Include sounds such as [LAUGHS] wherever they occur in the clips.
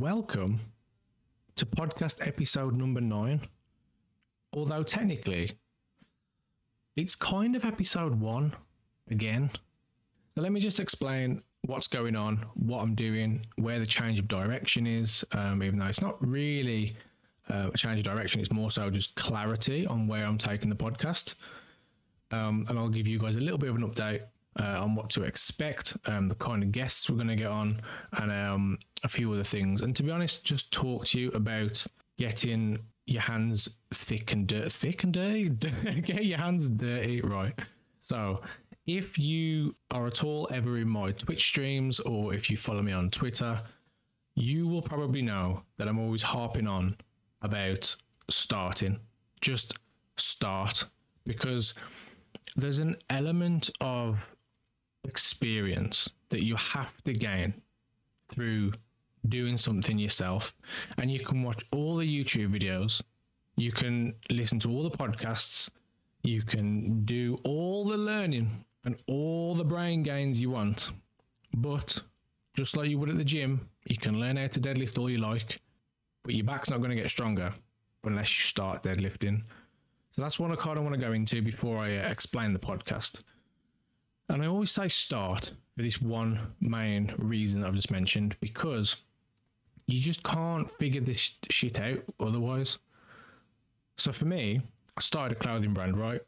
welcome to podcast episode number nine. Although technically, it's kind of episode one again. So let me just explain what's going on, what I'm doing, where the change of direction is, um, even though it's not really uh, a change of direction, it's more so just clarity on where I'm taking the podcast. Um, and I'll give you guys a little bit of an update uh, on what to expect, um, the kind of guests we're going to get on, and um, a few other things. And to be honest, just talk to you about getting your hands thick and dirty, thick and dirty, [LAUGHS] get your hands dirty, right? So, if you are at all ever in my Twitch streams or if you follow me on Twitter, you will probably know that I'm always harping on about starting. Just start because there's an element of experience that you have to gain through doing something yourself. And you can watch all the YouTube videos, you can listen to all the podcasts, you can do all the learning and all the brain gains you want. But just like you would at the gym, you can learn how to deadlift all you like, but your back's not going to get stronger unless you start deadlifting. So that's what I kind of want to go into before I uh, explain the podcast. And I always say start for this one main reason I've just mentioned because you just can't figure this shit out otherwise. So for me, I started a clothing brand, right?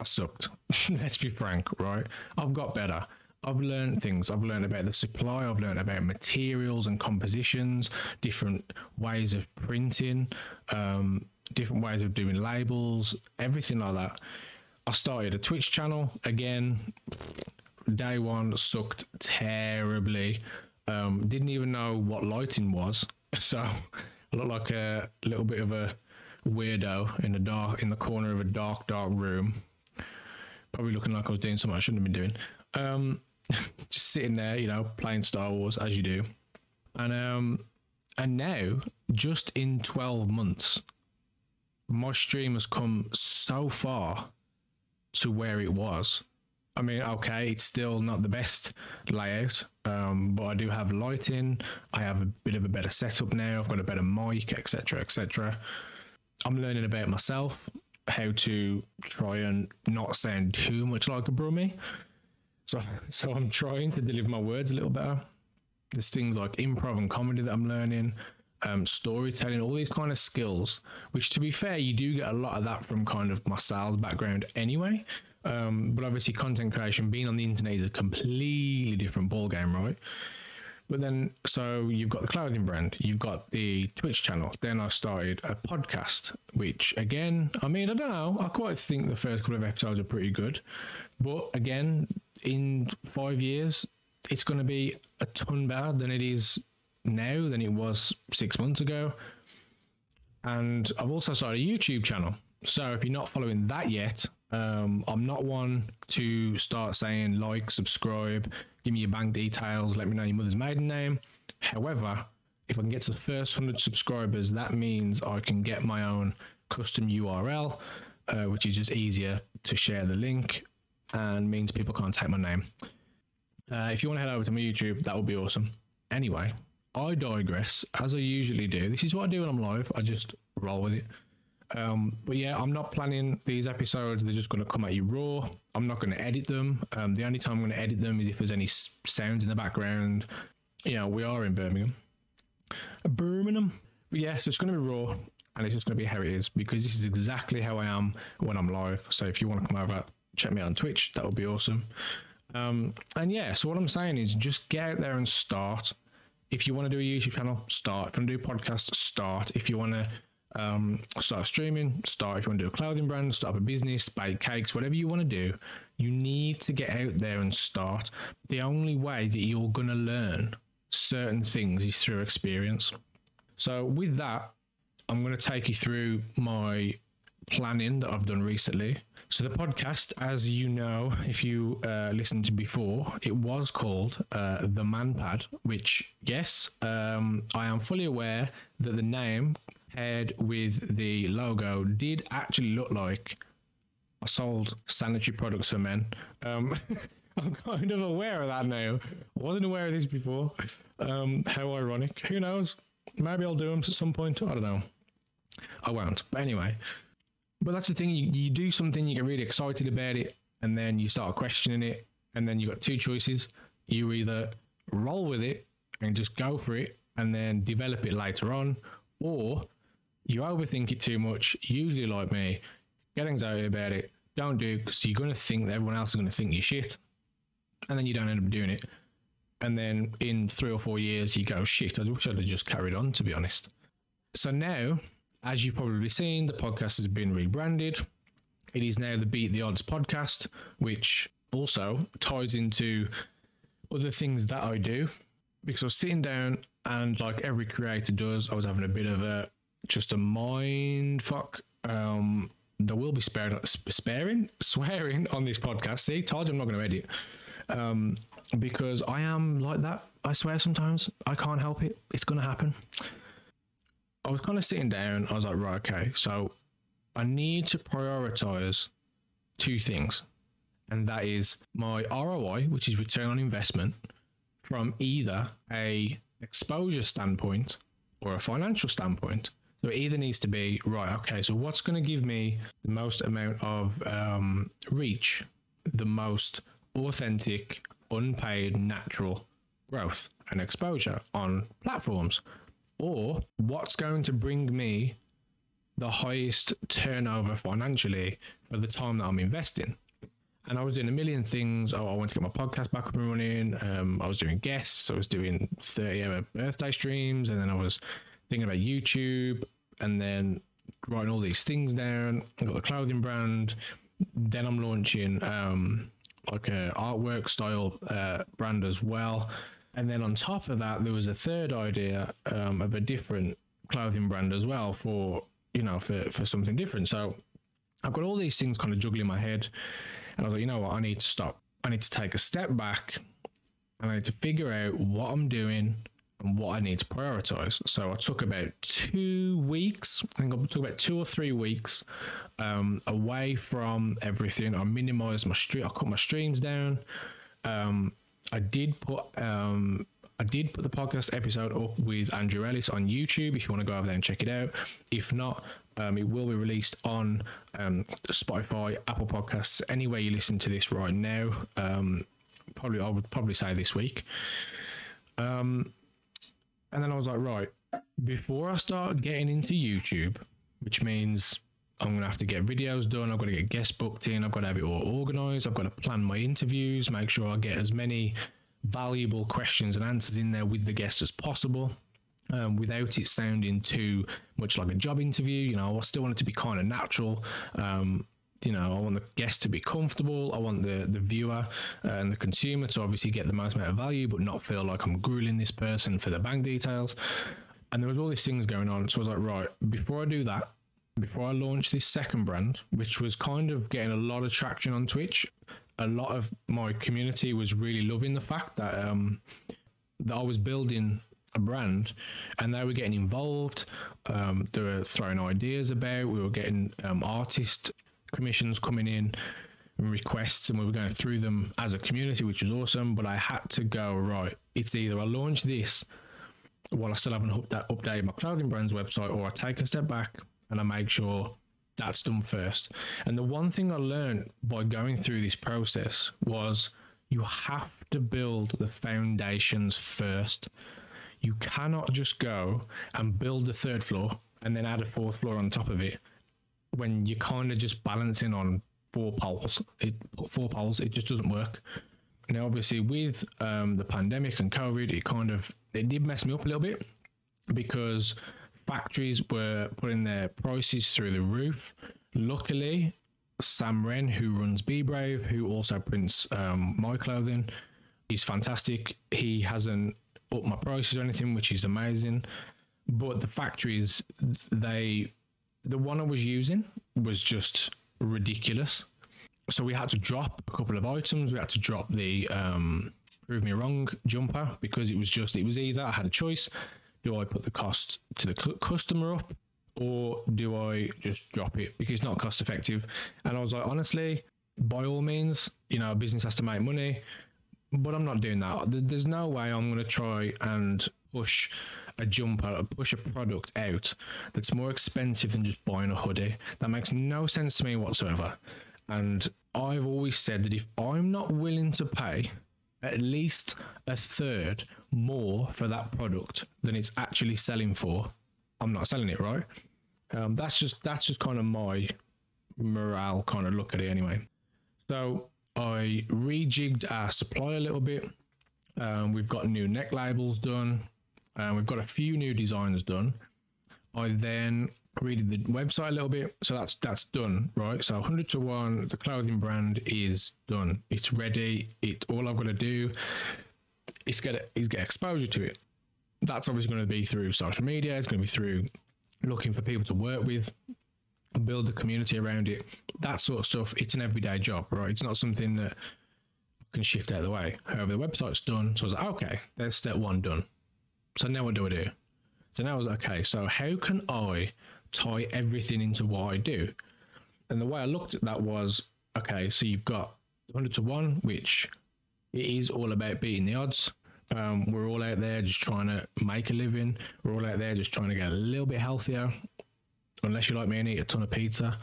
I sucked. [LAUGHS] Let's be frank, right? I've got better. I've learned things. I've learned about the supply. I've learned about materials and compositions, different ways of printing, um, different ways of doing labels, everything like that. I started a Twitch channel again. Day one sucked terribly. Um, didn't even know what lighting was, [LAUGHS] so I looked like a little bit of a weirdo in the dark in the corner of a dark, dark room. Probably looking like I was doing something I shouldn't have been doing. Um, [LAUGHS] just sitting there, you know, playing Star Wars as you do, and um, and now just in twelve months, my stream has come so far to where it was. I mean, okay, it's still not the best layout, um, but I do have lighting. I have a bit of a better setup now. I've got a better mic, etc., etc. I'm learning about myself, how to try and not sound too much like a brummie. So, [LAUGHS] so I'm trying to deliver my words a little better. There's things like improv and comedy that I'm learning, um, storytelling, all these kind of skills. Which, to be fair, you do get a lot of that from kind of my sales background anyway. Um, but obviously, content creation, being on the internet is a completely different ballgame, right? But then, so you've got the clothing brand, you've got the Twitch channel. Then I started a podcast, which again, I mean, I don't know. I quite think the first couple of episodes are pretty good. But again, in five years, it's going to be a ton better than it is now than it was six months ago. And I've also started a YouTube channel. So if you're not following that yet, um, I'm not one to start saying like, subscribe, give me your bank details, let me know your mother's maiden name. However, if I can get to the first 100 subscribers, that means I can get my own custom URL, uh, which is just easier to share the link and means people can't type my name. Uh, if you want to head over to my YouTube, that would be awesome. Anyway, I digress as I usually do. This is what I do when I'm live. I just roll with it. Um, but yeah, I'm not planning these episodes. They're just going to come at you raw. I'm not going to edit them. Um, the only time I'm going to edit them is if there's any sounds in the background. You know, we are in Birmingham. Birmingham. But yeah, so it's going to be raw and it's just going to be how it is because this is exactly how I am when I'm live. So if you want to come over, check me out on Twitch. That would be awesome. Um, and yeah, so what I'm saying is just get out there and start. If you want to do a YouTube channel, start. If you want to do a podcast, start. If you want to um, start streaming, start if you want to do a clothing brand, start up a business, bake cakes, whatever you want to do, you need to get out there and start. The only way that you're going to learn certain things is through experience. So, with that, I'm going to take you through my planning that I've done recently. So, the podcast, as you know, if you uh, listened to before, it was called uh, The Manpad, which, yes, um, I am fully aware that the name paired with the logo did actually look like I sold sanitary products for men. Um, [LAUGHS] I'm kind of aware of that now. I wasn't aware of this before. Um, how ironic. Who knows? Maybe I'll do them at some point. I don't know. I won't. But anyway, but that's the thing. You, you do something, you get really excited about it, and then you start questioning it, and then you've got two choices. You either roll with it and just go for it, and then develop it later on, or you overthink it too much. Usually, like me, get anxiety about it. Don't do because you're going to think that everyone else is going to think you're shit, and then you don't end up doing it. And then in three or four years, you go, shit, I wish I'd have just carried on, to be honest. So now, as you've probably seen, the podcast has been rebranded. It is now the Beat the Odds podcast, which also ties into other things that I do. Because I was sitting down and, like every creator does, I was having a bit of a just a mind fuck. Um, there will be sparing, sparing, [LAUGHS] swearing on this podcast. See, told you I'm not going to edit um, because I am like that. I swear sometimes I can't help it. It's going to happen. I was kind of sitting down. I was like, right, okay. So I need to prioritize two things, and that is my ROI, which is return on investment, from either a exposure standpoint or a financial standpoint. So it either needs to be right. Okay, so what's going to give me the most amount of um, reach, the most authentic, unpaid, natural growth and exposure on platforms? Or what's going to bring me the highest turnover financially for the time that I'm investing? And I was doing a million things. Oh, I wanted to get my podcast back up and running. Um, I was doing guests. I was doing 30 hour birthday streams. And then I was thinking about YouTube and then writing all these things down. I got the clothing brand. Then I'm launching um, like a artwork style uh, brand as well. And then on top of that, there was a third idea um, of a different clothing brand as well for you know for for something different. So I've got all these things kind of juggling my head, and I was like, you know what, I need to stop. I need to take a step back, and I need to figure out what I'm doing and what I need to prioritize. So I took about two weeks. I think I took about two or three weeks um, away from everything. I minimized my stream. I cut my streams down. Um, I did put um, I did put the podcast episode up with Andrew Ellis on YouTube. If you want to go over there and check it out. If not, um, it will be released on um, Spotify, Apple Podcasts, anywhere you listen to this right now. Um, probably, I would probably say this week. Um, and then I was like, right, before I start getting into YouTube, which means I'm going to have to get videos done, I've got to get guests booked in, I've got to have it all organized, I've got to plan my interviews, make sure I get as many valuable questions and answers in there with the guests as possible. Um, without it sounding too much like a job interview, you know, I still want it to be kind of natural. Um, you know, I want the guest to be comfortable. I want the the viewer uh, and the consumer to obviously get the most amount of value, but not feel like I'm grueling this person for the bank details. And there was all these things going on. So I was like, right, before I do that, before I launched this second brand, which was kind of getting a lot of traction on Twitch, a lot of my community was really loving the fact that um, that I was building a brand and they were getting involved. Um, they were throwing ideas about. We were getting um, artist commissions coming in and requests, and we were going through them as a community, which was awesome. But I had to go right. It's either I launch this while I still haven't updated my clothing brand's website, or I take a step back and I make sure that's done first. And the one thing I learned by going through this process was you have to build the foundations first. You cannot just go and build the third floor and then add a fourth floor on top of it when you're kind of just balancing on four poles. It four poles, it just doesn't work. Now, obviously, with um, the pandemic and COVID, it kind of it did mess me up a little bit because factories were putting their prices through the roof. Luckily, Sam Wren, who runs Be Brave, who also prints um, my clothing, he's fantastic. He hasn't upped my prices or anything, which is amazing. But the factories, they the one I was using was just ridiculous. So we had to drop a couple of items. We had to drop the um, prove me wrong jumper because it was just it was either I had a choice: do I put the cost to the customer up, or do I just drop it because it's not cost effective? And I was like, honestly, by all means, you know, a business has to make money, but I'm not doing that. There's no way I'm going to try and push a jumper, push a product out that's more expensive than just buying a hoodie. That makes no sense to me whatsoever. And I've always said that if I'm not willing to pay at least a third more for that product than it's actually selling for, I'm not selling it, right? Um, that's just that's just kind of my morale kind of look at it anyway. So I rejigged our supply a little bit. Um, we've got new neck labels done. Um, we've got a few new designs done. I then redid the website a little bit, so that's that's done, right? So 100 to one, the clothing brand is done. It's ready. It all I've got to do is get is get exposure to it. That's obviously going to be through social media. It's going to be through looking for people to work with, and build a community around it. That sort of stuff. It's an everyday job, right? It's not something that can shift out of the way. However, the website's done, so I was like, okay, there's step one done. So now what do I do? So now I was like, okay, so how can I tie everything into what I do? And the way I looked at that was, okay, so you've got 100 to 1, which it is all about beating the odds. Um, we're all out there just trying to make a living. We're all out there just trying to get a little bit healthier, unless you like me and eat a ton of pizza.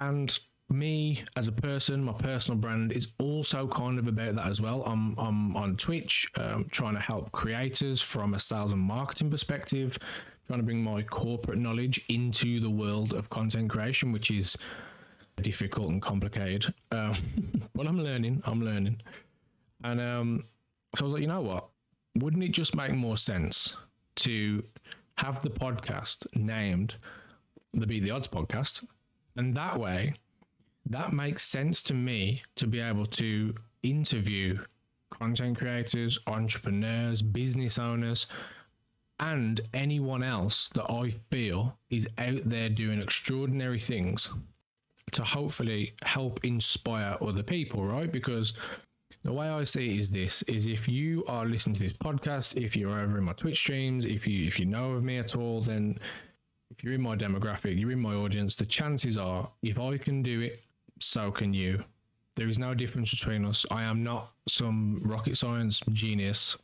And me as a person, my personal brand is also kind of about that as well. I'm I'm on Twitch, um, trying to help creators from a sales and marketing perspective, trying to bring my corporate knowledge into the world of content creation, which is difficult and complicated. Um, [LAUGHS] but I'm learning. I'm learning, and um, so I was like, you know what? Wouldn't it just make more sense to have the podcast named the Beat the Odds podcast, and that way that makes sense to me to be able to interview content creators, entrepreneurs, business owners, and anyone else that I feel is out there doing extraordinary things to hopefully help inspire other people, right? Because the way I see it is this is if you are listening to this podcast, if you're over in my Twitch streams, if you if you know of me at all, then if you're in my demographic, you're in my audience, the chances are if I can do it so can you. There is no difference between us. I am not some rocket science genius.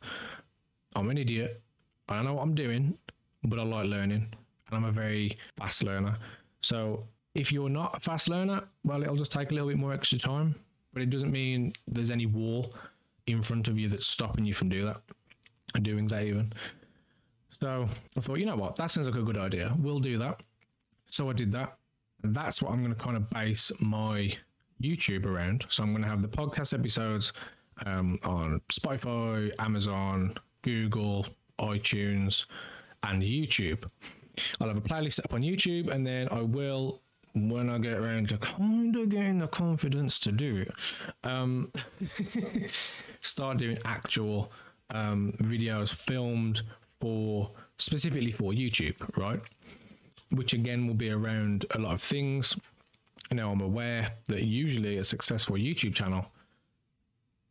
I'm an idiot. I don't know what I'm doing, but I like learning and I'm a very fast learner. So if you're not a fast learner, well, it'll just take a little bit more extra time, but it doesn't mean there's any wall in front of you that's stopping you from doing that and doing that even. So I thought, you know what, that sounds like a good idea. We'll do that. So I did that that's what I'm going to kind of base my YouTube around. So I'm going to have the podcast episodes um, on Spotify, Amazon, Google, iTunes, and YouTube. I'll have a playlist up on YouTube, and then I will, when I get around to kind of getting the confidence to do it, um, [LAUGHS] start doing actual um, videos filmed for specifically for YouTube, right? which again will be around a lot of things. Now, I'm aware that usually a successful YouTube channel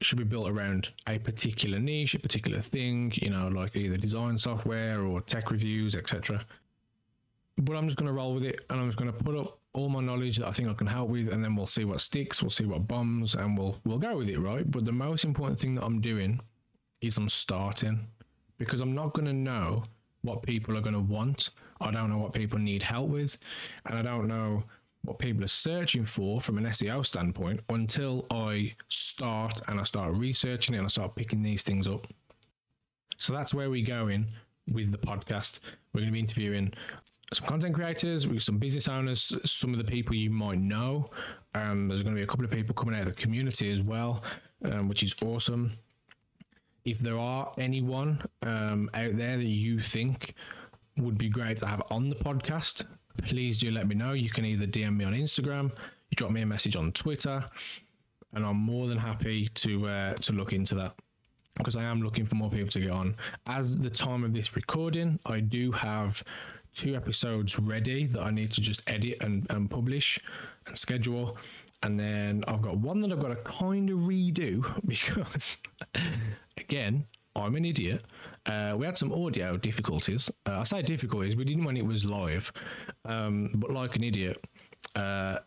should be built around a particular niche, a particular thing, you know, like either design software or tech reviews, etc. But I'm just going to roll with it and I'm just going to put up all my knowledge that I think I can help with, and then we'll see what sticks, we'll see what bombs, and we'll we'll go with it, right? But the most important thing that I'm doing is I'm starting because I'm not going to know what people are going to want. I don't know what people need help with, and I don't know what people are searching for from an SEO standpoint until I start and I start researching it and I start picking these things up. So that's where we're going with the podcast. We're going to be interviewing some content creators, we've some business owners, some of the people you might know. Um, there's going to be a couple of people coming out of the community as well, um, which is awesome if there are anyone um, out there that you think would be great to have on the podcast, please do let me know. You can either DM me on Instagram, you drop me a message on Twitter, and I'm more than happy to uh, to look into that because I am looking for more people to get on. As the time of this recording, I do have two episodes ready that I need to just edit and, and publish and schedule. And then I've got one that I've got to kind of redo [LAUGHS] because, again, I'm an idiot. Uh, we had some audio difficulties. Uh, I say difficulties, we didn't when it was live. Um, but like an idiot, uh,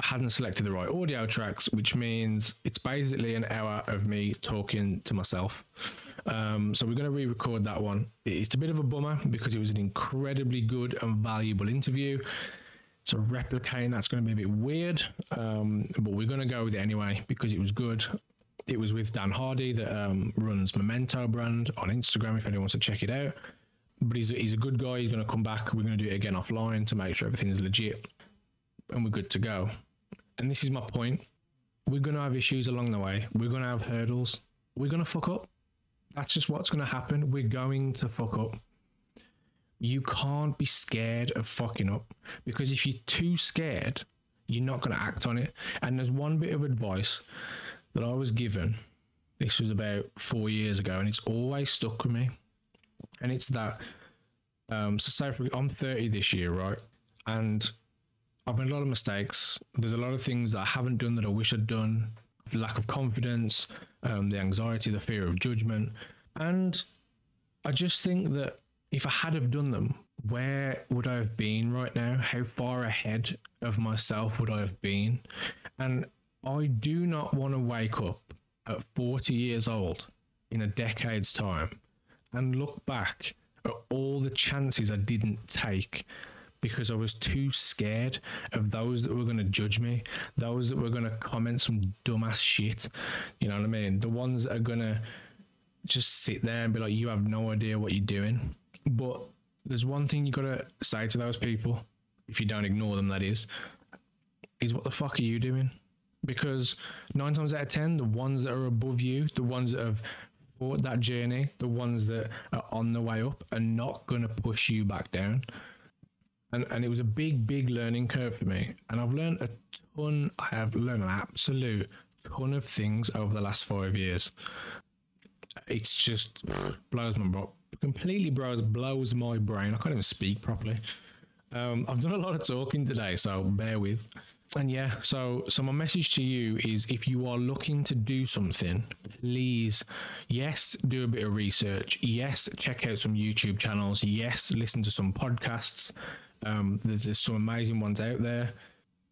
hadn't selected the right audio tracks, which means it's basically an hour of me talking to myself. Um, so we're going to re-record that one. It's a bit of a bummer because it was an incredibly good and valuable interview. So replicating that's going to be a bit weird, um, but we're going to go with it anyway because it was good. It was with Dan Hardy that um, runs Memento brand on Instagram. If anyone wants to check it out, but he's he's a good guy. He's going to come back. We're going to do it again offline to make sure everything is legit, and we're good to go and this is my point, we're going to have issues along the way. We're going to have hurdles. We're going to fuck up. That's just what's going to happen. We're going to fuck up. You can't be scared of fucking up because if you're too scared, you're not going to act on it. And there's one bit of advice that I was given. This was about four years ago, and it's always stuck with me. And it's that. Um, so, say for I'm 30 this year, right? And I've made a lot of mistakes. There's a lot of things that I haven't done that I wish I'd done. Lack of confidence, um, the anxiety, the fear of judgment, and I just think that if I had have done them, where would I have been right now? How far ahead of myself would I have been? And I do not want to wake up at 40 years old in a decade's time and look back at all the chances I didn't take because I was too scared of those that were going to judge me, those that were going to comment some dumbass shit. You know what I mean? The ones that are going to just sit there and be like, you have no idea what you're doing. But there's one thing you got to say to those people, if you don't ignore them, that is, is what the fuck are you doing? Because nine times out of ten, the ones that are above you, the ones that have fought that journey, the ones that are on the way up, are not going to push you back down and and it was a big big learning curve for me. And i've learned a ton i have learned an absolute ton of things over the last five years. It's just blows my bro- completely blows blows my brain. I can't even speak properly. Um, i've done a lot of talking today so bear with. And yeah so so my message to you is if you are looking to do something please yes do a bit of research. Yes check out some youtube channels. Yes listen to some podcasts um, there's, there's some amazing ones out there.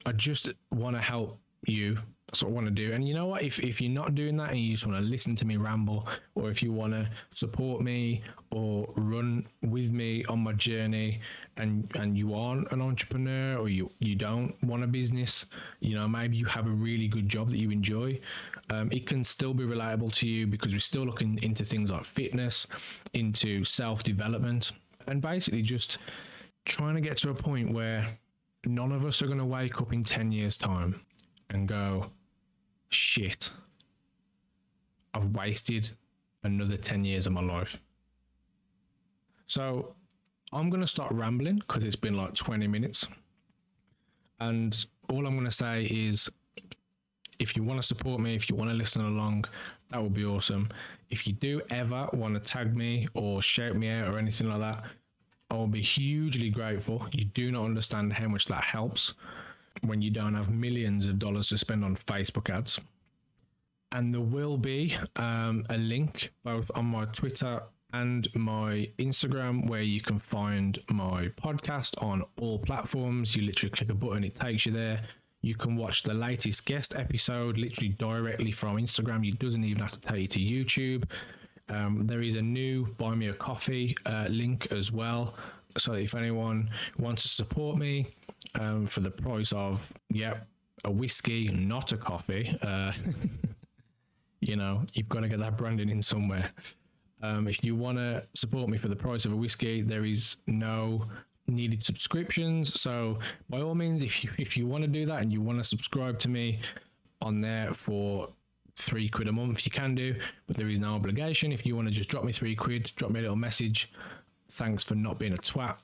I just want to help you. That's what I want to do. And you know what? If, if you're not doing that and you just want to listen to me ramble, or if you want to support me or run with me on my journey, and and you aren't an entrepreneur or you you don't want a business, you know maybe you have a really good job that you enjoy. Um, it can still be relatable to you because we're still looking into things like fitness, into self development, and basically just trying to get to a point where none of us are going to wake up in 10 years' time and go, shit, I've wasted another 10 years of my life. So I'm going to start rambling because it's been like 20 minutes. And all I'm going to say is if you want to support me, if you want to listen along, that would be awesome. If you do ever want to tag me or shout me out or anything like that, I will be hugely grateful. You do not understand how much that helps when you don't have millions of dollars to spend on Facebook ads. And there will be um, a link both on my Twitter and my Instagram where you can find my podcast on all platforms. You literally click a button, it takes you there. You can watch the latest guest episode literally directly from Instagram. It doesn't even have to take you to YouTube. Um, there is a new Buy Me a Coffee uh, link as well. So if anyone wants to support me um, for the price of, yep, a whiskey, not a coffee, uh, [LAUGHS] you know, you've got to get that branding in somewhere. Um, if you want to support me for the price of a whiskey, there is no needed subscriptions. So by all means, if you if you want to do that and you want to subscribe to me on there for three quid a month, you can do, but there is no obligation. If you want to just drop me three quid, drop me a little message. Thanks for not being a twat.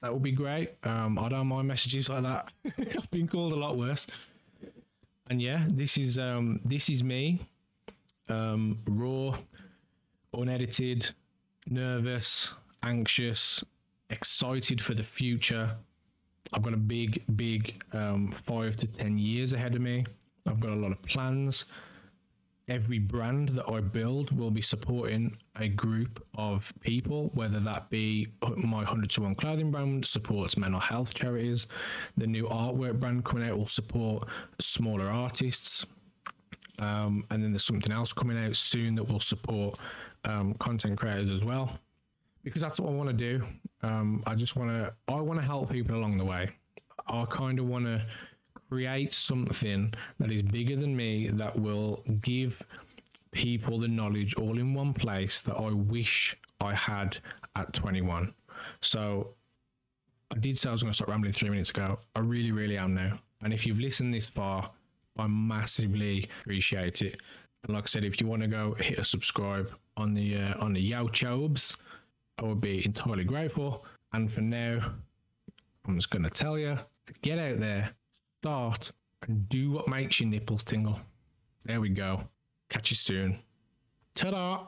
That would be great. Um, I don't mind messages like that. [LAUGHS] I've been called a lot worse. And yeah, this is um, this is me, um, raw, unedited, nervous, anxious, excited for the future. I've got a big, big um, five to ten years ahead of me. I've got a lot of plans every brand that I build will be supporting a group of people, whether that be my 100 to 1 clothing brand supports mental health charities, the new artwork brand coming out will support smaller artists, um, and then there's something else coming out soon that will support um, content creators as well. Because that's what I want to do. Um, I just want to. I want to help people along the way. I kind of want to create something that is bigger than me that will give people the knowledge all in one place that I wish I had at 21. So I did say I was going to stop rambling three minutes ago. I really, really am now. And if you've listened this far, I massively appreciate it. And like I said, if you want to go hit a subscribe on the uh, on the YouTubes, I would be entirely grateful. And for now, I'm just going to tell you to get out there, start, and do what makes your nipples tingle. There we go. Catch you soon. Ta da!